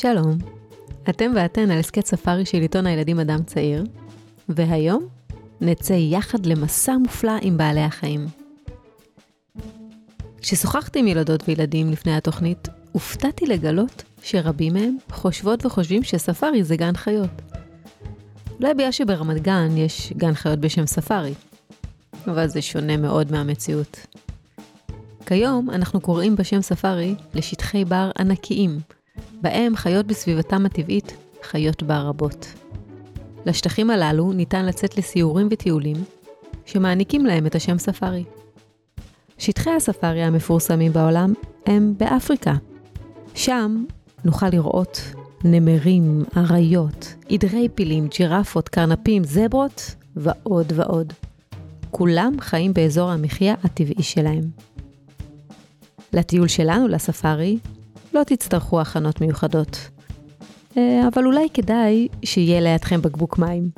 שלום, אתם ואתן על הסכת ספארי של עיתון הילדים אדם צעיר, והיום נצא יחד למסע מופלא עם בעלי החיים. כששוחחתי עם ילדות וילדים לפני התוכנית, הופתעתי לגלות שרבים מהם חושבות וחושבים שספארי זה גן חיות. אולי בגלל שברמת גן יש גן חיות בשם ספארי, אבל זה שונה מאוד מהמציאות. כיום אנחנו קוראים בשם ספארי לשטחי בר ענקיים, בהם חיות בסביבתם הטבעית חיות בר רבות. לשטחים הללו ניתן לצאת לסיורים וטיולים, שמעניקים להם את השם ספארי. שטחי הספארי המפורסמים בעולם הם באפריקה. שם נוכל לראות נמרים, אריות, עדרי פילים, ג'ירפות, קרנפים, זברות ועוד ועוד. כולם חיים באזור המחיה הטבעי שלהם. לטיול שלנו לספארי לא תצטרכו הכנות מיוחדות. אה, אבל אולי כדאי שיהיה לידכם בקבוק מים.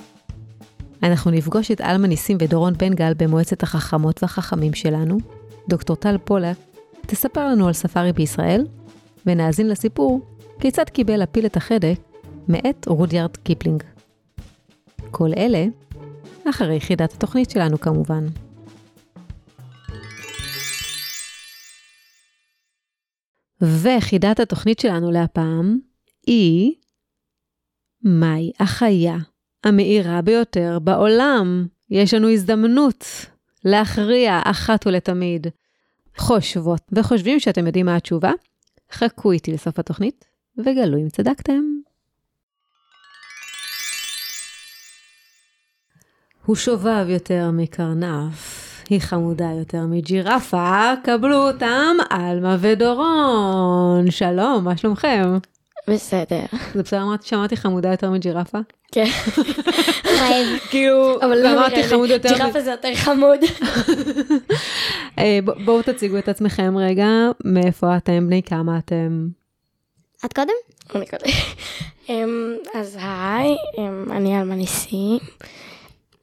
אנחנו נפגוש את עלמה ניסים ודורון בן גל במועצת החכמות והחכמים שלנו. דוקטור טל פולק תספר לנו על ספארי בישראל, ונאזין לסיפור כיצד קיבל הפיל את החדק מאת רודיארד קיפלינג. כל אלה אחרי יחידת התוכנית שלנו כמובן. וחידת התוכנית שלנו להפעם היא מהי החיה המאירה ביותר בעולם? יש לנו הזדמנות להכריע אחת ולתמיד. חושבות וחושבים שאתם יודעים מה התשובה? חכו איתי לסוף התוכנית וגלו אם צדקתם. הוא שובב יותר מקרנף, היא חמודה יותר מג'ירפה, קבלו אותם, עלמה ודורון. שלום, מה שלומכם? בסדר. זה בסדר אמרתי שאמרתי חמודה יותר מג'ירפה? כן. כאילו, לא ואמרתי נראה חמוד. יותר. ג'ירפה זה יותר חמוד. אה, בואו תציגו את עצמכם רגע, מאיפה אתם, בני כמה אתם. את קודם? אני קודם. אמ, אז היי, אמ, אני אלמה ניסים.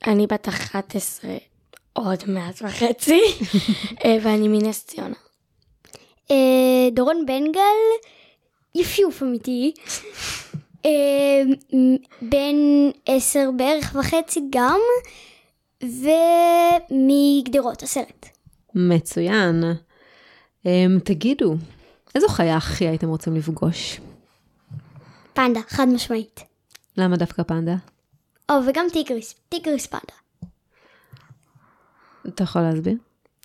אני בת 11 עוד מעט וחצי, אה, ואני מנס ציונה. אה, דורון בן גל, יפיוף אמיתי. אה, בן עשר בערך וחצי גם, ומגדרות הסרט. מצוין. תגידו, איזו חיה הכי הייתם רוצים לפגוש? פנדה, חד משמעית. למה דווקא פנדה? או, וגם טיגריס, טיגריס פנדה. אתה יכול להסביר?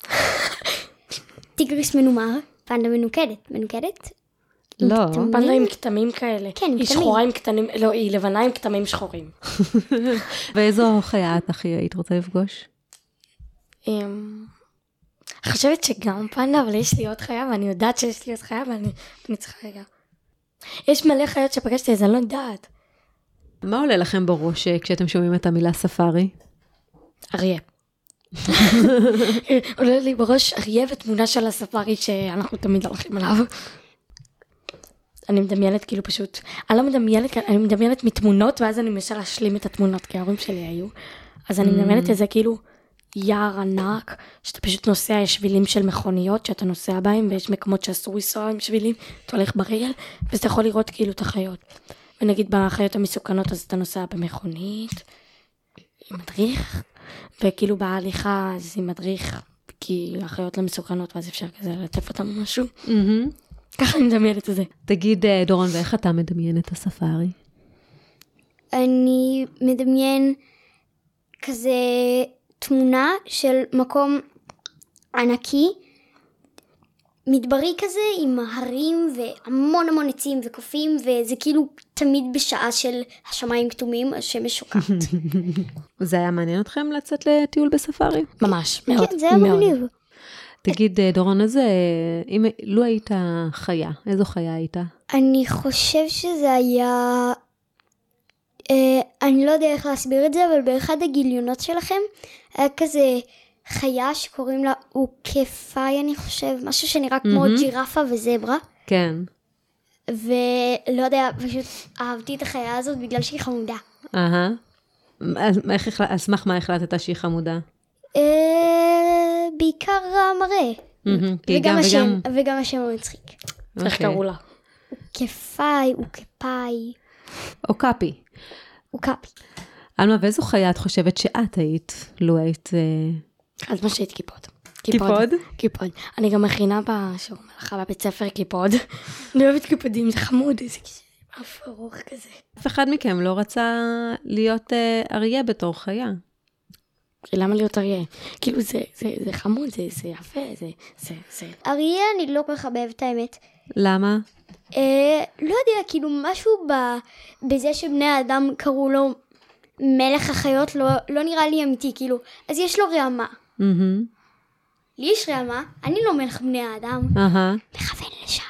טיגריס מנומר, פנדה מנוקדת. מנוקדת? לא. כתמים. פנדה עם כתמים כאלה. כן, עם היא כתמים. שחורה עם כתמים, לא, היא לבנה עם כתמים שחורים. ואיזו חיה את הכי היית רוצה לפגוש? אמ, אני חושבת שגם פנדה, אבל יש לי עוד חיה, ואני יודעת שיש לי עוד חיה, ואני אני צריכה רגע. יש מלא חיות שפגשתי, אז אני לא יודעת. מה עולה לכם בראש אה, כשאתם שומעים את המילה ספארי? אריה. עולה לי בראש אריה ותמונה של הספארי שאנחנו תמיד הולכים עליו. אני מדמיינת כאילו פשוט, אני לא מדמיינת, אני מדמיינת מתמונות ואז אני מנסה להשלים את התמונות כי ההורים שלי היו. אז אני מדמיינת את זה כאילו יער ענק, שאתה פשוט נוסע, יש שבילים של מכוניות שאתה נוסע בהם ויש מקומות שאסור לנסוע עם שבילים, אתה הולך ברגל ואז אתה יכול לראות כאילו את החיות. ונגיד בחיות המסוכנות אז אתה נוסע במכונית, עם מדריך, וכאילו בהליכה אז עם מדריך, כי החיות לא מסוכנות ואז אפשר כזה ללטף אותם או משהו. ככה אני מדמיינת את זה. תגיד, אה, דורון, ואיך אתה מדמיין את הספארי? אני מדמיין כזה תמונה של מקום ענקי, מדברי כזה עם הרים והמון המון עצים וקופים וזה כאילו תמיד בשעה של השמיים כתומים, השמש שוקעת. זה היה מעניין אתכם לצאת לטיול בספארי? ממש, מאוד, כן, זה היה. מגניב. תגיד, אה, דורון, איזה, אם, לו היית חיה, איזו חיה היית? אני חושב שזה היה... אה, אני לא יודע איך להסביר את זה, אבל באחד הגיליונות שלכם היה כזה חיה שקוראים לה אוקפאי, אני חושב, משהו שנראה כמו מהמם. ג'ירפה וזברה, כן. ולא יודע, פשוט אהבתי את החיה הזאת בגלל שהיא חמודה. אהה. אז על סמך מה החלטת שהיא חמודה? אה, בעיקר המראה, וגם גם השם, וגם... השם המצחיק. איך אוקיי. קראו לה? כפאי, הוא כפאי, או קאפי. הוא קאפי. עלמה, ואיזו חיה את חושבת שאת היית, לו היית... אז מה שהייתי קיפוד. קיפוד? קיפוד. אני גם מכינה בשיעור מלאכה בבית ספר קיפוד. אני אוהבת קיפודים, זה חמוד, איזה אף ארוך כזה. אף אחד מכם לא רצה להיות אה, אריה בתור חיה. למה להיות אריה? כאילו זה, זה, זה חמוד, זה, זה יפה, זה, זה, זה... אריה אני לא כל כך מחבבת האמת. למה? אה, לא יודע, כאילו משהו ב, בזה שבני האדם קראו לו מלך החיות לא, לא נראה לי אמיתי, כאילו, אז יש לו רעמה. לי יש רעמה, אני לא מלך בני האדם. מכוון לשם.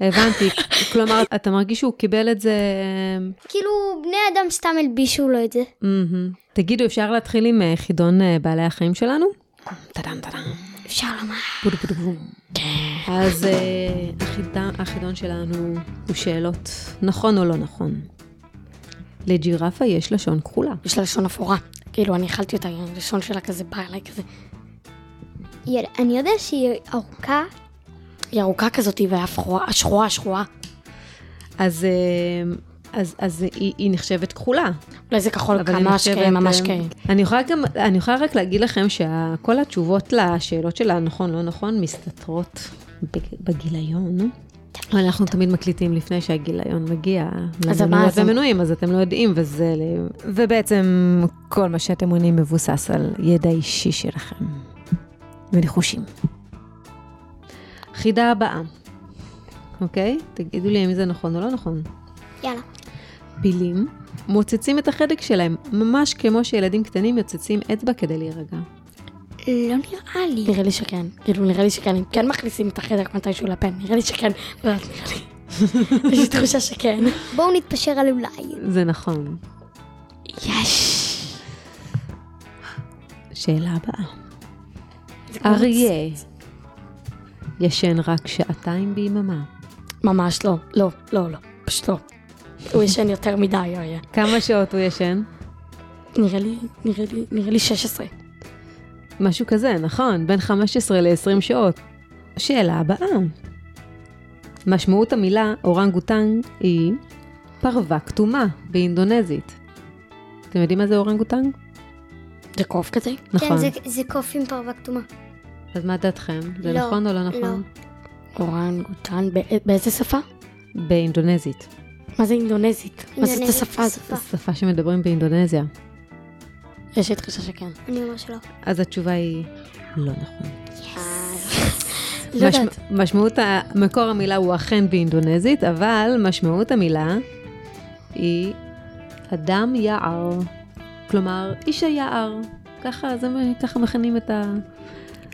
הבנתי. כלומר, אתה מרגיש שהוא קיבל את זה... כאילו, בני אדם סתם הלבישו לו את זה. תגידו, אפשר להתחיל עם אה, חידון אה, בעלי החיים שלנו? טאדאם טאדאם. אפשר לומר. בודו בודו בום. אז אה, החידון שלנו הוא שאלות, נכון או לא נכון. לג'ירפה יש לשון כחולה. יש לה לשון אפורה. כאילו, אני אכלתי אותה, הלשון שלה כזה בא אליי כזה. אני יודע שהיא ארוכה, היא ארוכה כזאת, והשחורה, שחורה, שחורה. אז, אה, אז, אז היא, היא נחשבת כחולה. אולי זה כחול היא ממש נחשבת, כ... ממש אה, כ... אני יכולה גם, אני יכולה רק להגיד לכם שכל התשובות לשאלות של הנכון, לא נכון, מסתתרות בג- בגיליון. אבל אנחנו תמיד מקליטים לפני שהגיליון מגיע. אז מה, אז- ומנויים, אז אתם לא יודעים, וזה... ובעצם כל מה שאתם עונים מבוסס על ידע אישי שלכם. וניחושים. חידה הבאה, אוקיי? תגידו לי אם זה נכון או לא נכון. יאללה. פילים מוצצים את החדק שלהם, ממש כמו שילדים קטנים יוצצים אצבע כדי להירגע. לא נראה לי. נראה לי שכן. כאילו, נראה לי שכן. הם כן מכניסים את החדק מתישהו לפה. נראה לי שכן. לא יודעת, נראה לי. יש לי תחושה שכן. בואו נתפשר על אולי. זה נכון. יש. שאלה הבאה. אריה ישן רק שעתיים ביממה. ממש לא. לא, לא, לא. פשוט לא. הוא ישן יותר מדי, אריה. כמה שעות הוא ישן? נראה לי, נראה לי, נראה לי 16. משהו כזה, נכון, בין 15 ל-20 שעות. שאלה הבאה. משמעות המילה אורנגוטנג היא פרווה כתומה באינדונזית. אתם יודעים מה זה אורנגוטנג? זה קוף כזה? נכון. כן, זה, זה קוף עם פרווה כתומה. אז מה דעתכם? זה לא, נכון או לא לא. נכון? אורנגוטן, בא- באיזה שפה? באינדונזית. מה זה אינדונזית? מה זאת השפה הזאת? שפה. זו שפה שמדברים באינדונזיה. יש לי תחושה שכן. אני אומר שלא. אז התשובה היא לא נכון. לא משמע- יודעת. משמעות, ה- מקור המילה הוא אכן באינדונזית, אבל משמעות המילה היא אדם יער. כלומר, איש היער. ככה, זה, ככה מכנים את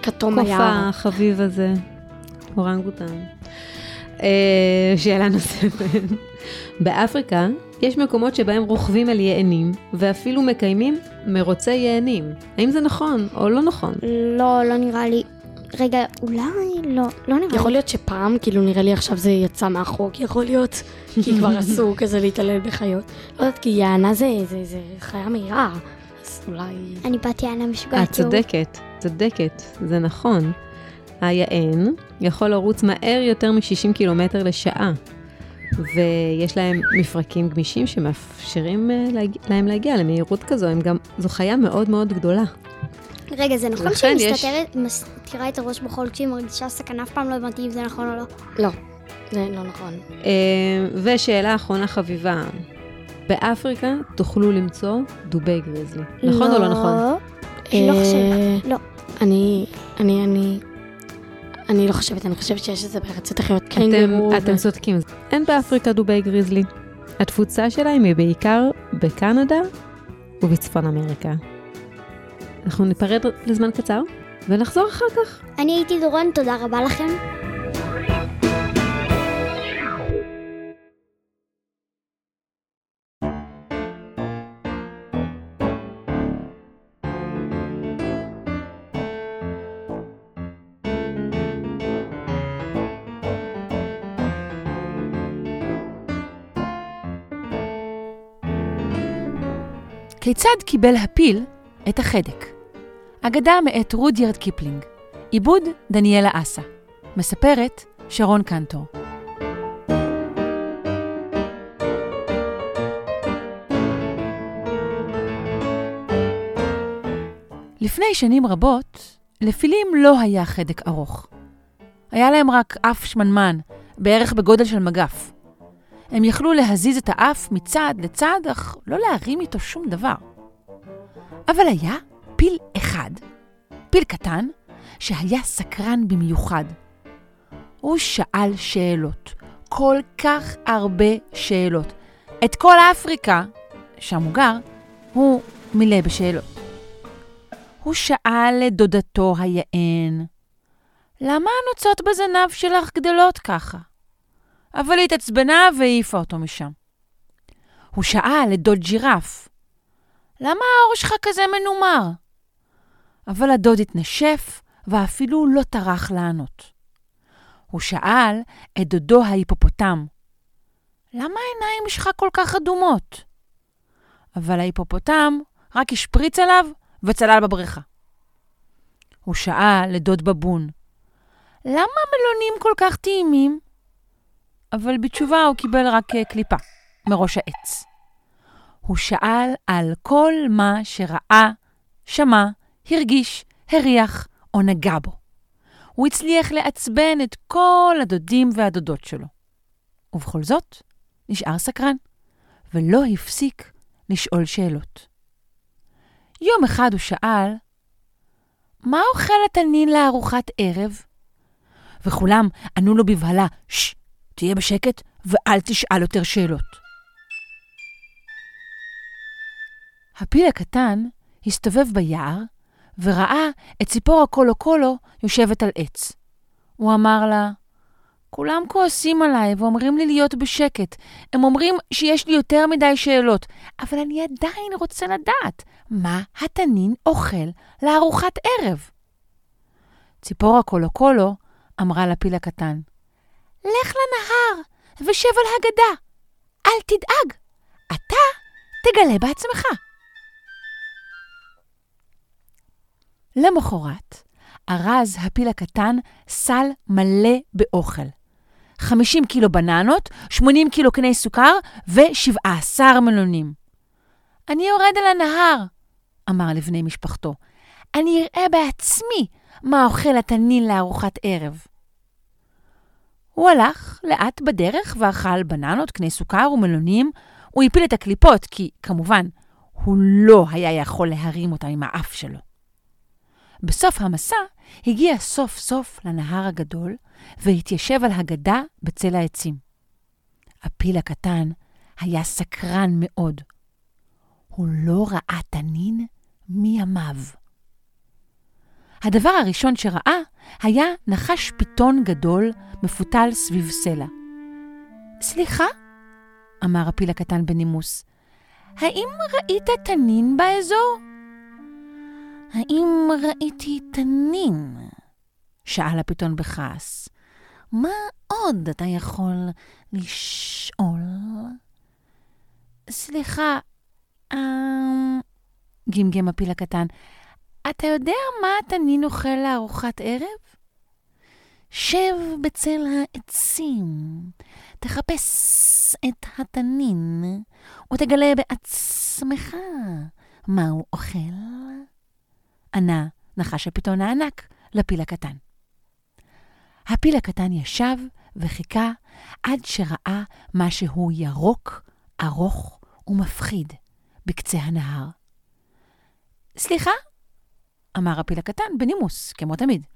כתום הקוף היער. החביב הזה, אורנגוטן. אה, שאלה נוספת. באפריקה יש מקומות שבהם רוכבים על יענים, ואפילו מקיימים מרוצי יענים. האם זה נכון או לא נכון? לא, לא נראה לי. רגע, אולי? לא, לא נראה יכול לי. להיות שפעם, כאילו נראה לי עכשיו זה יצא מהחוק, יכול להיות, כי כבר אסור כזה להתעלל בחיות. לא יודעת, כי יענה זה, זה, זה חיה מהירה, אז אולי... אני בת יענה את משוגעת. זהו. צודקת, צודקת, זה נכון. היען יכול לרוץ מהר יותר מ-60 קילומטר לשעה, ויש להם מפרקים גמישים שמאפשרים אה, להג... להם להגיע למהירות כזו, הם גם, זו חיה מאוד מאוד גדולה. רגע, זה נכון שהיא יש- מסתתרת, מסתירה את הראש בחול כשהיא מרגישה סכנה? אף פעם לא הבנתי אם זה נכון או לא. לא, זה לא נכון. אה, ושאלה אחרונה חביבה, באפריקה תוכלו למצוא דובי גריזלי, נכון או לא נכון? לא אה, חושבת, לא. אני, אני, אני, אני לא חושבת, אני חושבת שיש את זה בארצות אחרות. אתם, קנגורו ו- אתם צודקים, אין באפריקה דובי גריזלי. התפוצה שלהם היא בעיקר בקנדה ובצפון אמריקה. אנחנו ניפרד לזמן קצר ונחזור אחר כך. אני הייתי דורון, תודה רבה לכם. כיצד קיבל הפיל את החדק? אגדה מאת רודיארד קיפלינג, עיבוד דניאלה אסה, מספרת שרון קנטור. לפני שנים רבות, לפילים לא היה חדק ארוך. היה להם רק אף שמנמן, בערך בגודל של מגף, הם יכלו להזיז את האף מצד לצד, אך לא להרים איתו שום דבר. אבל היה פיל אחד, פיל קטן, שהיה סקרן במיוחד. הוא שאל שאלות, כל כך הרבה שאלות. את כל אפריקה, שם הוא גר, הוא מילא בשאלות. הוא שאל את דודתו היען, למה הנוצות בזנב שלך גדלות ככה? אבל היא התעצבנה והעיפה אותו משם. הוא שאל את דוד ג'ירף, למה העור שלך כזה מנומר? אבל הדוד התנשף ואפילו לא טרח לענות. הוא שאל את דודו ההיפופוטם, למה העיניים שלך כל כך אדומות? אבל ההיפופוטם רק השפריץ עליו וצלל בבריכה. הוא שאל לדוד בבון, למה המלונים כל כך טעימים? אבל בתשובה הוא קיבל רק אה, קליפה מראש העץ. הוא שאל על כל מה שראה, שמע, הרגיש, הריח או נגע בו. הוא הצליח לעצבן את כל הדודים והדודות שלו. ובכל זאת, נשאר סקרן, ולא הפסיק לשאול שאלות. יום אחד הוא שאל, מה אוכל התנין לארוחת ערב? וכולם ענו לו בבהלה, ששש, תהיה בשקט ואל תשאל יותר שאלות. הפיל הקטן הסתובב ביער וראה את ציפור הקולו קולו יושבת על עץ. הוא אמר לה, כולם כועסים עליי ואומרים לי להיות בשקט. הם אומרים שיש לי יותר מדי שאלות, אבל אני עדיין רוצה לדעת מה התנין אוכל לארוחת ערב. ציפור הקולו קולו אמרה לפיל הקטן, לך לנהר ושב על הגדה. אל תדאג, אתה תגלה בעצמך. למחרת, ארז הפיל הקטן סל מלא באוכל. 50 קילו בננות, 80 קילו קני סוכר ו-17 מלונים. אני יורד על הנהר, אמר לבני משפחתו. אני אראה בעצמי מה אוכל התנין לארוחת ערב. הוא הלך לאט בדרך ואכל בננות, קני סוכר ומלונים. הוא הפיל את הקליפות, כי כמובן, הוא לא היה יכול להרים אותם עם האף שלו. בסוף המסע הגיע סוף סוף לנהר הגדול והתיישב על הגדה בצל העצים. הפיל הקטן היה סקרן מאוד. הוא לא ראה תנין מימיו. הדבר הראשון שראה היה נחש פיתון גדול מפותל סביב סלע. סליחה, אמר הפיל הקטן בנימוס, האם ראית תנין באזור? האם ראיתי תנין? שאל הפיתון בכעס. מה עוד אתה יכול לשאול? סליחה, אה... גמגם הפיל הקטן, אתה יודע מה התנין אוכל לארוחת ערב? שב בצל העצים, תחפש את התנין, ותגלה בעצמך מה הוא אוכל. ענה נחש הפיתון הענק לפיל הקטן. הפיל הקטן ישב וחיכה עד שראה משהו ירוק, ארוך ומפחיד בקצה הנהר. סליחה, אמר הפיל הקטן בנימוס, כמו תמיד.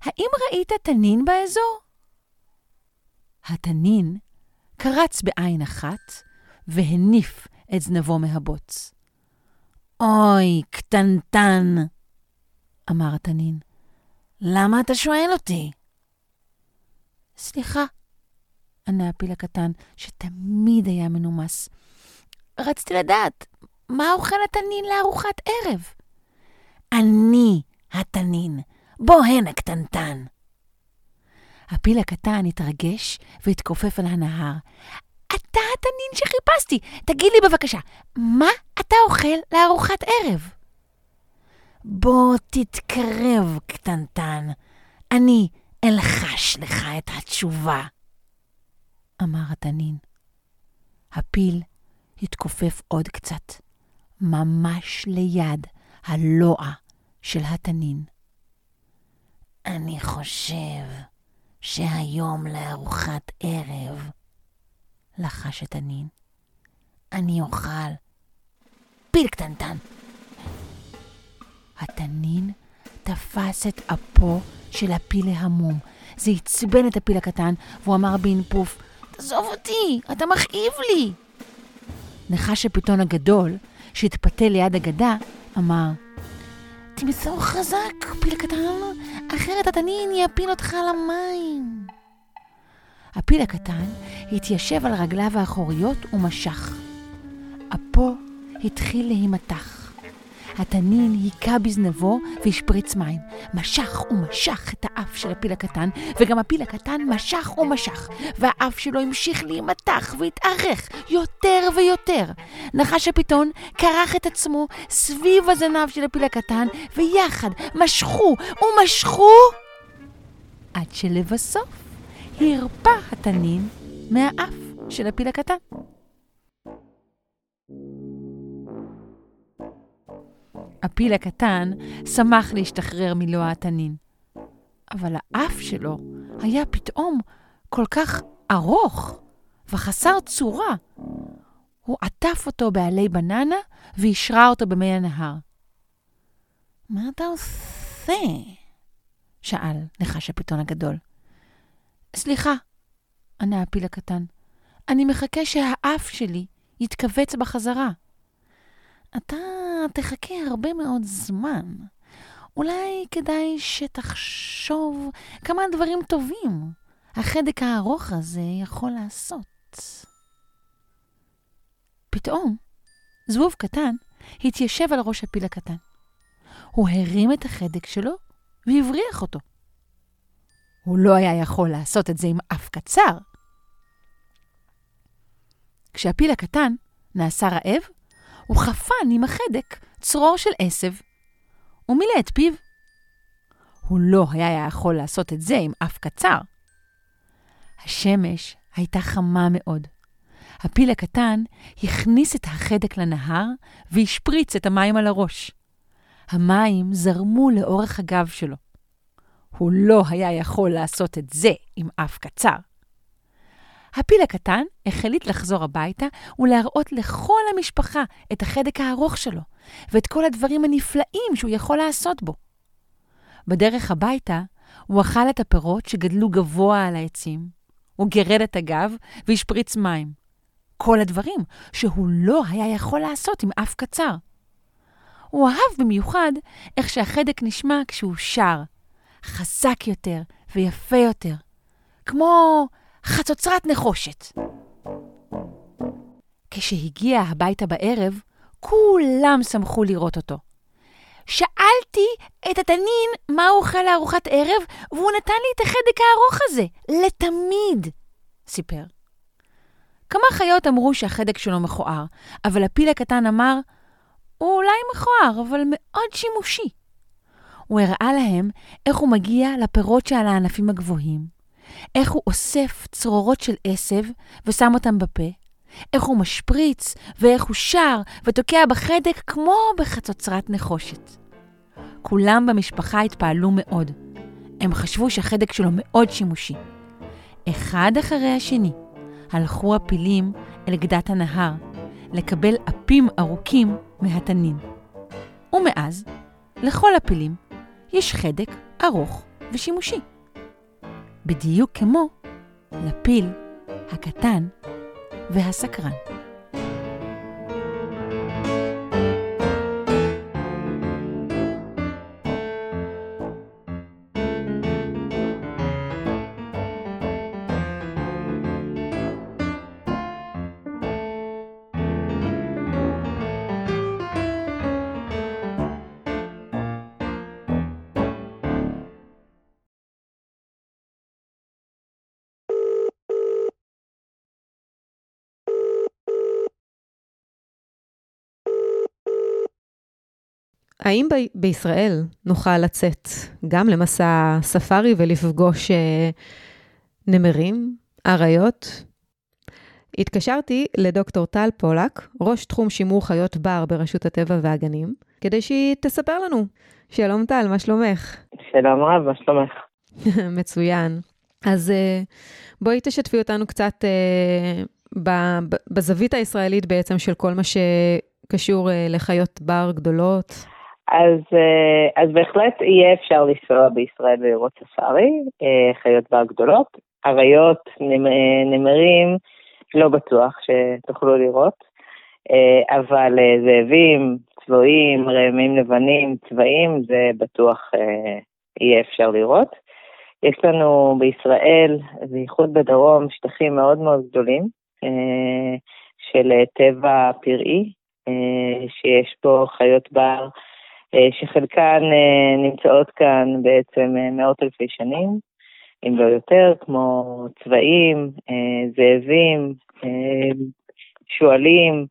האם ראית תנין באזור? התנין קרץ בעין אחת והניף את זנבו מהבוץ. אוי, קטנטן, אמר התנין, למה אתה שואל אותי? סליחה, ענה הפיל הקטן, שתמיד היה מנומס. רציתי לדעת, מה אוכל התנין לארוחת ערב? אני התנין, בוא הנה, קטנטן. הפיל הקטן התרגש והתכופף על הנהר. אתה התנין שחיפשתי, תגיד לי בבקשה, מה אתה אוכל לארוחת ערב? בוא תתקרב, קטנטן, אני אלחש לך את התשובה, אמר התנין. הפיל התכופף עוד קצת, ממש ליד הלוע של התנין. אני חושב שהיום לארוחת ערב, לחש התנין, אני אוכל פיל קטנטן. התנין תפס את אפו של הפיל ההמום. זה עצבן את הפיל הקטן, והוא אמר באינפוף, תעזוב אותי, אתה מכאיב לי. נחש הפיתון הגדול, שהתפתה ליד הגדה, אמר, תמסור חזק, פיל קטן, אחרת התנין יפיל אותך למים. הפיל הקטן התיישב על רגליו האחוריות ומשך. אפו התחיל להימתח. התנין היכה בזנבו והשפריץ מים. משך ומשך את האף של הפיל הקטן, וגם הפיל הקטן משך ומשך, והאף שלו המשיך להימתח והתארך יותר ויותר. נחש הפיתון כרך את עצמו סביב הזנב של הפיל הקטן, ויחד משכו ומשכו, עד שלבסוף הרפה התנין מהאף של הפיל הקטן. הפיל הקטן שמח להשתחרר מלוע התנין, אבל האף שלו היה פתאום כל כך ארוך וחסר צורה. הוא עטף אותו בעלי בננה והשרה אותו במי הנהר. מה אתה עושה? שאל נחש הפיתון הגדול. סליחה, ענה הפיל הקטן, אני מחכה שהאף שלי יתכווץ בחזרה. אתה תחכה הרבה מאוד זמן. אולי כדאי שתחשוב כמה דברים טובים החדק הארוך הזה יכול לעשות. פתאום, זבוב קטן התיישב על ראש הפיל הקטן. הוא הרים את החדק שלו והבריח אותו. הוא לא היה יכול לעשות את זה עם אף קצר. כשהפיל הקטן נעשה רעב, הוא חפן עם החדק צרור של עשב. הוא מילא את פיו. הוא לא היה יכול לעשות את זה עם אף קצר. השמש הייתה חמה מאוד. הפיל הקטן הכניס את החדק לנהר והשפריץ את המים על הראש. המים זרמו לאורך הגב שלו. הוא לא היה יכול לעשות את זה עם אף קצר. הפיל הקטן החליט לחזור הביתה ולהראות לכל המשפחה את החדק הארוך שלו, ואת כל הדברים הנפלאים שהוא יכול לעשות בו. בדרך הביתה הוא אכל את הפירות שגדלו גבוה על העצים, הוא גירד את הגב והשפריץ מים. כל הדברים שהוא לא היה יכול לעשות עם אף קצר. הוא אהב במיוחד איך שהחדק נשמע כשהוא שר, חזק יותר ויפה יותר, כמו חצוצרת נחושת. כשהגיע הביתה בערב, כולם שמחו לראות אותו. שאלתי את התנין מה הוא אוכל לארוחת ערב, והוא נתן לי את החדק הארוך הזה, לתמיד, סיפר. כמה חיות אמרו שהחדק שלו מכוער, אבל הפיל הקטן אמר, הוא אולי מכוער, אבל מאוד שימושי. הוא הראה להם איך הוא מגיע לפירות שעל הענפים הגבוהים, איך הוא אוסף צרורות של עשב ושם אותם בפה, איך הוא משפריץ ואיך הוא שר ותוקע בחדק כמו בחצוצרת נחושת. כולם במשפחה התפעלו מאוד. הם חשבו שהחדק שלו מאוד שימושי. אחד אחרי השני הלכו הפילים אל גדת הנהר לקבל אפים ארוכים מהתנין. ומאז, לכל הפילים יש חדק ארוך ושימושי. בדיוק כמו לפיל הקטן והסקרן. האם ב- בישראל נוכל לצאת גם למסע ספארי ולפגוש אה, נמרים, אריות? התקשרתי לדוקטור טל פולק, ראש תחום שימור חיות בר ברשות הטבע והגנים, כדי שהיא תספר לנו. שלום טל, מה שלומך? שלום רב, מה שלומך? מצוין. אז אה, בואי תשתפי אותנו קצת אה, בזווית הישראלית בעצם של כל מה שקשור אה, לחיות בר גדולות. אז, אז בהחלט יהיה אפשר לנסוע בישראל ולראות ספארי, חיות בר גדולות, אריות, נמרים, לא בטוח שתוכלו לראות, אבל זאבים, צבועים, רעמים לבנים, צבעים, זה בטוח יהיה אפשר לראות. יש לנו בישראל, בייחוד בדרום, שטחים מאוד מאוד גדולים אה, של טבע פראי, אה, שיש פה חיות בר אה, שחלקן נמצאות כאן בעצם מאות אלפי שנים, אם לא יותר, כמו צבעים, זאבים, שועלים,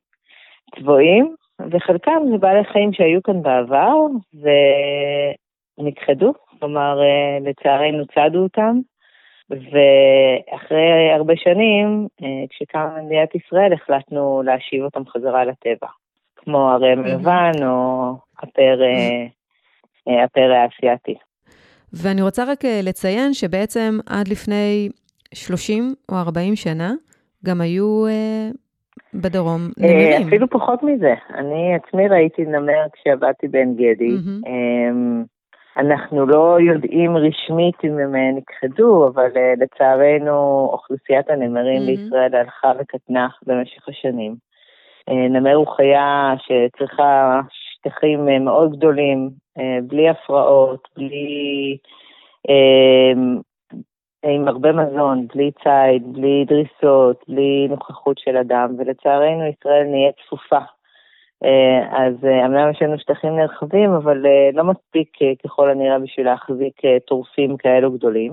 צבועים, וחלקם זה בעלי חיים שהיו כאן בעבר ונכחדו כלומר, אה, לצערנו צדו אותם, ואחרי הרבה שנים, אה, כשקמה מדינת ישראל, החלטנו להשיב אותם חזרה לטבע, כמו הרם לבן או הפר, אה, הפר האסייתי. ואני רוצה רק לציין שבעצם עד לפני 30 או 40 שנה, גם היו בדרום נמרים. אפילו פחות מזה. אני עצמי ראיתי נמר כשעבדתי בעין גדי. Mm-hmm. אנחנו לא יודעים רשמית אם הם אה, נכחדו, אבל אה, לצערנו אוכלוסיית הנמרים. בישראל הלכה וקטנה במשך השנים. אה, נמר הוא חיה שצריכה שטחים מאוד גדולים, בלי הפרעות, בלי... עם הרבה מזון, בלי ציד, בלי דריסות, בלי נוכחות של אדם, ולצערנו ישראל נהיה צפופה אה, אז אה, אמנם יש לנו שטחים נרחבים, אבל אה, לא מספיק ככל הנראה בשביל להחזיק טורפים כאלו גדולים.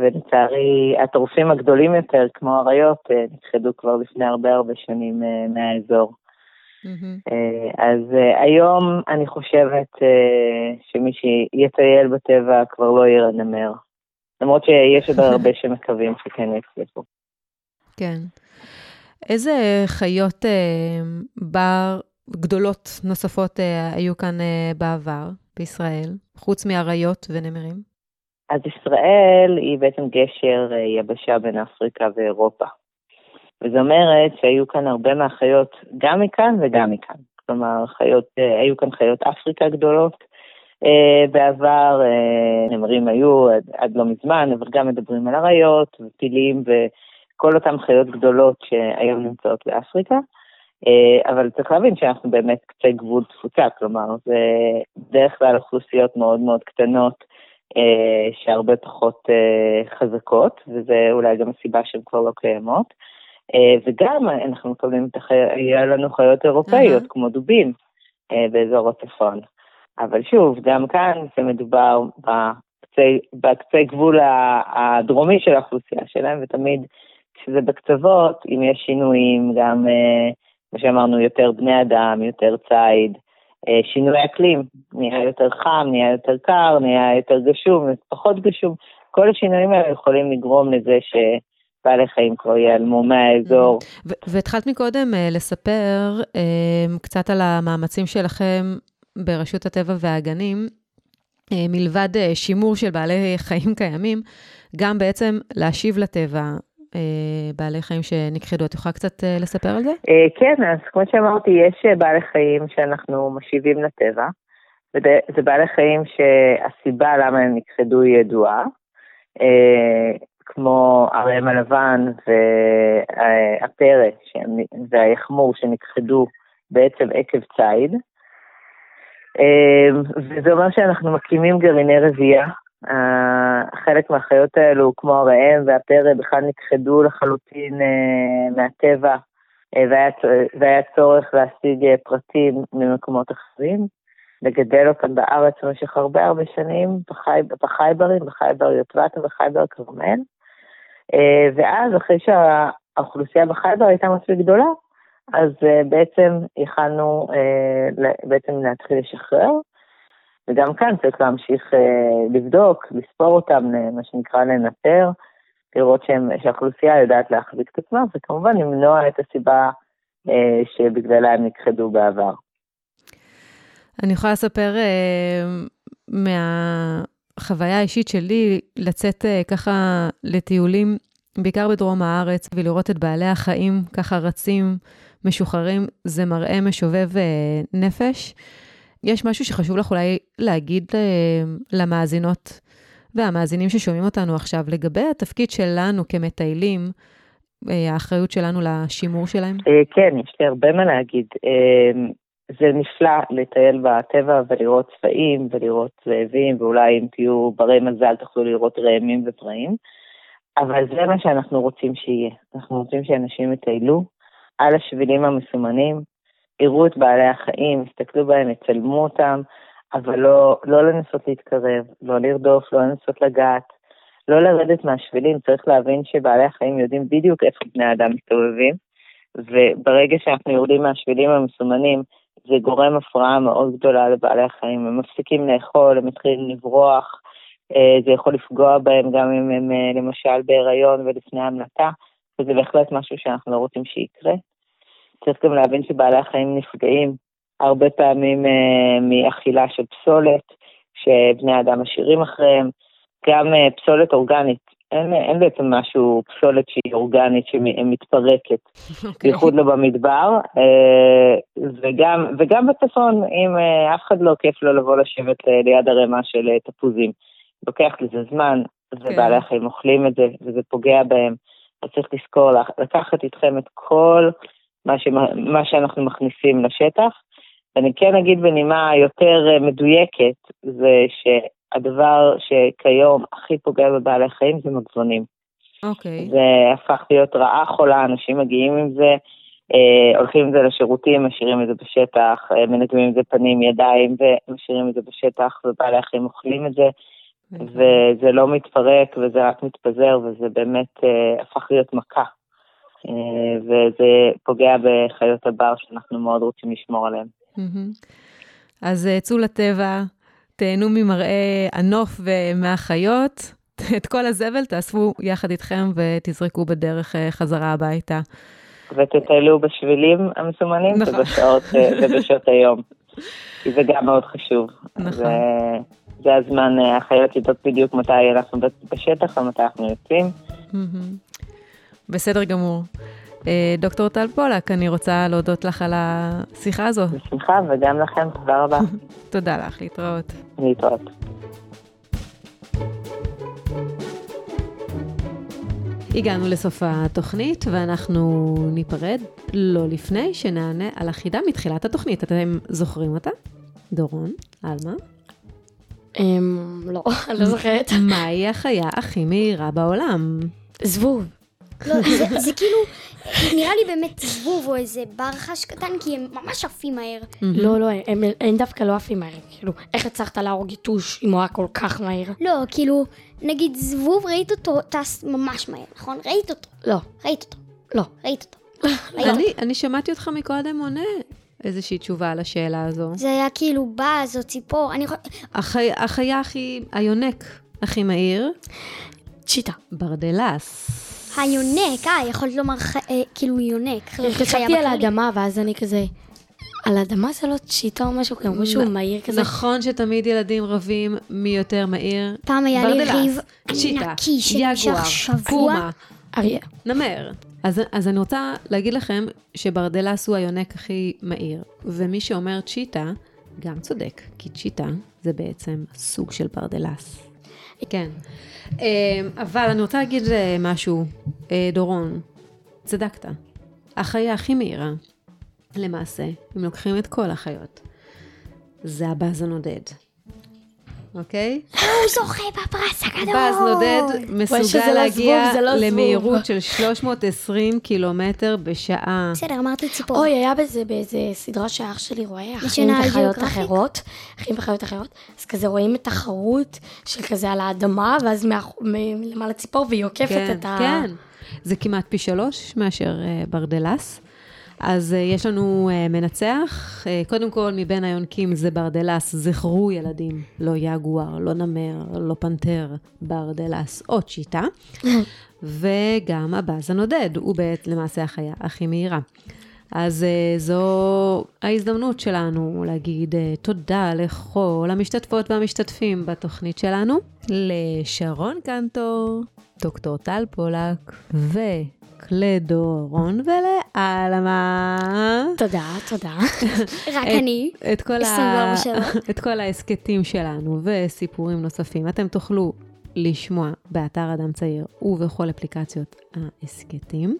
ולצערי, הטורפים הגדולים יותר, כמו אריות, נכחדו כבר לפני הרבה הרבה שנים מהאזור. Mm-hmm. אז היום אני חושבת שמי שיטייל בטבע כבר לא יראה נמר. למרות שיש עוד הרבה שמקווים שכן יצליחו. כן. איזה חיות אה, בר גדולות נוספות אה, היו כאן אה, בעבר בישראל, חוץ מאריות ונמרים? אז ישראל היא בעצם גשר אה, יבשה בין אפריקה ואירופה. וזאת אומרת שהיו כאן הרבה מהחיות, גם מכאן וגם מכאן. כלומר, חיות, אה, היו כאן חיות אפריקה גדולות. אה, בעבר נמרים היו עד, עד לא מזמן, אבל גם מדברים על אריות ופילים ו... כל אותן חיות גדולות שהיום נמצאות באפריקה, אבל צריך להבין שאנחנו באמת קצה גבול תפוצה, כלומר, זה בדרך כלל אוכלוסיות מאוד מאוד קטנות, שהרבה פחות אה, חזקות, וזה אולי גם הסיבה שהן כבר לא קיימות. וגם אנחנו מקבלים את החיות, היה לנו חיות אירופאיות, mm-hmm. כמו דובים, באזור הצפון. אבל שוב, גם כאן זה מדובר בקצה, בקצה גבול הדרומי של האוכלוסייה שלהם, ותמיד כשזה בקצוות, אם יש שינויים, גם, אה, כמו שאמרנו, יותר בני אדם, יותר ציד, אה, שינוי אקלים, נהיה יותר חם, נהיה יותר קר, נהיה יותר גשום, פחות גשום, כל השינויים האלה יכולים לגרום לזה ש... בעלי חיים כבר ייעלמו מהאזור. והתחלת מקודם uh, לספר uh, קצת על המאמצים שלכם ברשות הטבע והגנים, מלבד שימור של בעלי חיים קיימים, גם בעצם להשיב לטבע. אה, בעלי חיים שנכחדו. את יכולה קצת אה, לספר על זה? אה, כן, אז כמו שאמרתי, יש בעלי חיים שאנחנו משיבים לטבע, וזה בעלי חיים שהסיבה למה הם נכחדו היא ידועה, כמו הראם הלבן והפרא והיחמור שנכחדו בעצם עקב ציד. וזה אומר שאנחנו מקימים גרעיני רבייה חלק מהחיות האלו, כמו הראם והפרא, בכלל נכחדו לחלוטין uh, מהטבע, uh, והיה, והיה צורך להשיג uh, פרטים ממקומות אחרים, לגדל אותם בארץ במשך הרבה הרבה שנים, בחי, בחייברים, בחייבר יוטבתה ובחייבר כרמל. ואז, אחרי שהאוכלוסייה בחייבר הייתה מספיק גדולה, אז בעצם יכלנו בעצם להתחיל לשחרר. וגם כאן צריך להמשיך אה, לבדוק, לספור אותם, אה, מה שנקרא לנטר, לראות שהם, שהאוכלוסייה יודעת להחזיק את עצמה, וכמובן למנוע את הסיבה אה, שבגללה הם נכחדו בעבר. אני יכולה לספר מהחוויה האישית שלי, לצאת ככה לטיולים, בעיקר בדרום הארץ, ולראות את בעלי החיים ככה רצים, משוחררים, זה מראה משובב נפש. יש משהו שחשוב לך אולי להגיד אה, למאזינות והמאזינים ששומעים אותנו עכשיו, לגבי התפקיד שלנו כמטיילים, אה, האחריות שלנו לשימור שלהם? אה, כן, יש לי הרבה מה להגיד. זה נפלא לטייל בטבע ולראות צבעים ולראות זאבים, ואולי אם תהיו ברי מזל תוכלו לראות ראמים ופראים, אבל זה מה שאנחנו רוצים שיהיה. אנחנו רוצים שאנשים יטיילו על השבילים המסומנים, יראו את בעלי החיים, יסתכלו בהם, יצלמו אותם, אבל לא, לא לנסות להתקרב, לא לרדוף, לא לנסות לגעת, לא לרדת מהשבילים. צריך להבין שבעלי החיים יודעים בדיוק איפה בני אדם מסתובבים, וברגע שאנחנו יורדים מהשבילים המסומנים, זה גורם הפרעה מאוד גדולה לבעלי החיים. הם מפסיקים לאכול, הם מתחילים לברוח, אה, זה יכול לפגוע בהם גם אם הם אה, למשל בהיריון ולפני המלטה, וזה בהחלט משהו שאנחנו לא רוצים שיקרה. צריך גם להבין שבעלי החיים נפגעים הרבה פעמים אה, מאכילה של פסולת, שבני אדם משאירים אחריהם, גם פסולת אורגנית. אין, אין בעצם משהו, פסולת שהיא אורגנית, שמתפרקת, okay. אוקיי. בייחוד לא במדבר, וגם, וגם בצפון, אם אף אחד לא כיף לו לבוא לשבת ליד ערימה של תפוזים. לוקח לזה זמן, ובעלי כן. החיים אוכלים את זה, וזה פוגע בהם. אז צריך לזכור, לקחת איתכם את כל מה, ש... מה שאנחנו מכניסים לשטח. ואני כן אגיד בנימה יותר אה, מדויקת, זה שהדבר שכיום הכי פוגע בבעלי חיים זה מגבונים. אוקיי. Okay. זה הפך להיות רעה חולה, אנשים מגיעים עם זה, אה, הולכים עם זה לשירותים, משאירים את זה בשטח, אה, מנגבים עם זה פנים, ידיים, ומשאירים את זה בשטח, ובעלי החיים אוכלים את זה. וזה לא מתפרק וזה רק מתפזר, וזה באמת אה, הפך להיות מכה. אה, וזה פוגע בחיות הבר שאנחנו מאוד רוצים לשמור עליהן. אז אה, צאו לטבע, תהנו ממראה הנוף ומהחיות, את כל הזבל תאספו יחד איתכם ותזרקו בדרך אה, חזרה הביתה. ותטיילו בשבילים המסומנים נכון. ובשעות, ובשעות היום. כי זה גם מאוד חשוב. נכון. זה הזמן, החיות יודעות בדיוק מתי אנחנו בשטח ומתי אנחנו יוצאים. בסדר גמור. אה, דוקטור טל פולק, אני רוצה להודות לך על השיחה הזו. בשמחה, וגם לכם, תודה רבה. תודה לך, להתראות. להתראות. הגענו לסוף התוכנית, ואנחנו ניפרד לא לפני שנענה על החידה מתחילת התוכנית. אתם זוכרים אותה? דורון, עלמה? אמ, לא, אני לא זוכרת. מהי החיה הכי מהירה בעולם? זבוב. לא, זה כאילו, נראה לי באמת זבוב או איזה בר חש קטן, כי הם ממש עפים מהר. לא, לא, הם דווקא לא עפים מהר. כאילו, איך הצלחת להרוג יתוש אם הוא היה כל כך מהיר? לא, כאילו, נגיד זבוב, ראית אותו טס ממש מהר, נכון? ראית אותו. לא. ראית אותו. לא, ראית אותו. אני שמעתי אותך מקודם עונה. איזושהי תשובה על השאלה הזו. זה היה כאילו באז או ציפור, אני יכולה... החי... החיה הכי, היונק הכי מהיר. צ'יטה. ברדלס. היונק, אה, יכולת לומר. אה, כאילו יונק. חשבתי על האדמה, ואז אני כזה... על האדמה זה לא צ'יטה או משהו, כמו שהוא מהיר כזה. נכון שתמיד ילדים רבים מי יותר מהיר. פעם היה לי ריב נקי שנמשך שבוע. פומה, אריה, נמר. אז, אז אני רוצה להגיד לכם שברדלס הוא היונק הכי מהיר, ומי שאומר צ'יטה, גם צודק, כי צ'יטה זה בעצם סוג של ברדלס. כן. אמ, אבל אני רוצה להגיד אה, משהו, אה, דורון, צדקת. החיה הכי מהירה, למעשה, אם לוקחים את כל החיות, זה הבאז הנודד. אוקיי? הוא זוכה בפרס הגדול. באז נודד מסוגל להגיע לא למהירות של 320 קילומטר בשעה. בסדר, אמרתי ציפור. אוי, היה בזה באיזה סדרה שאח שלי רואה, אחים וחיות אחרות, אחים וחיות אחרות, אז כזה רואים את תחרות של כזה על האדמה, ואז למעלה ציפור, והיא עוקפת כן, את ה... כן, זה כמעט פי שלוש מאשר אה, ברדלס. אז אה, יש לנו אה, מנצח, אה, קודם כל מבין היונקים זה ברדלס, זכרו ילדים, לא יגואר, לא נמר, לא פנתר, ברדלס. או צ'יטה, וגם הבאז הנודד, הוא בעת למעשה החיה הכי מהירה. אז אה, זו ההזדמנות שלנו להגיד אה, תודה לכל המשתתפות והמשתתפים בתוכנית שלנו, לשרון קנטור, דוקטור טל פולק וקלדו רון ולעלמה. תודה, תודה. רק אני. את כל, ה... 24 שעות. את כל ההסכתים שלנו וסיפורים נוספים. אתם תוכלו לשמוע באתר אדם צעיר ובכל אפליקציות ההסכתים.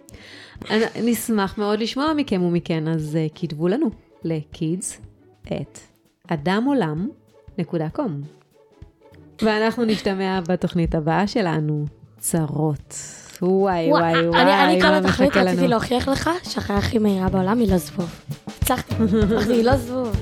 נשמח מאוד לשמוע מכם ומכן, אז uh, כתבו לנו ל-kids את אדמעולם.com. ואנחנו נשתמע בתוכנית הבאה שלנו, צרות. וואי וואי וואי, אני, אני כל מחכה רציתי. להוכיח לך שהחיה הכי מהירה בעולם היא לא זבוב. הצלחתי, היא לא זבוב.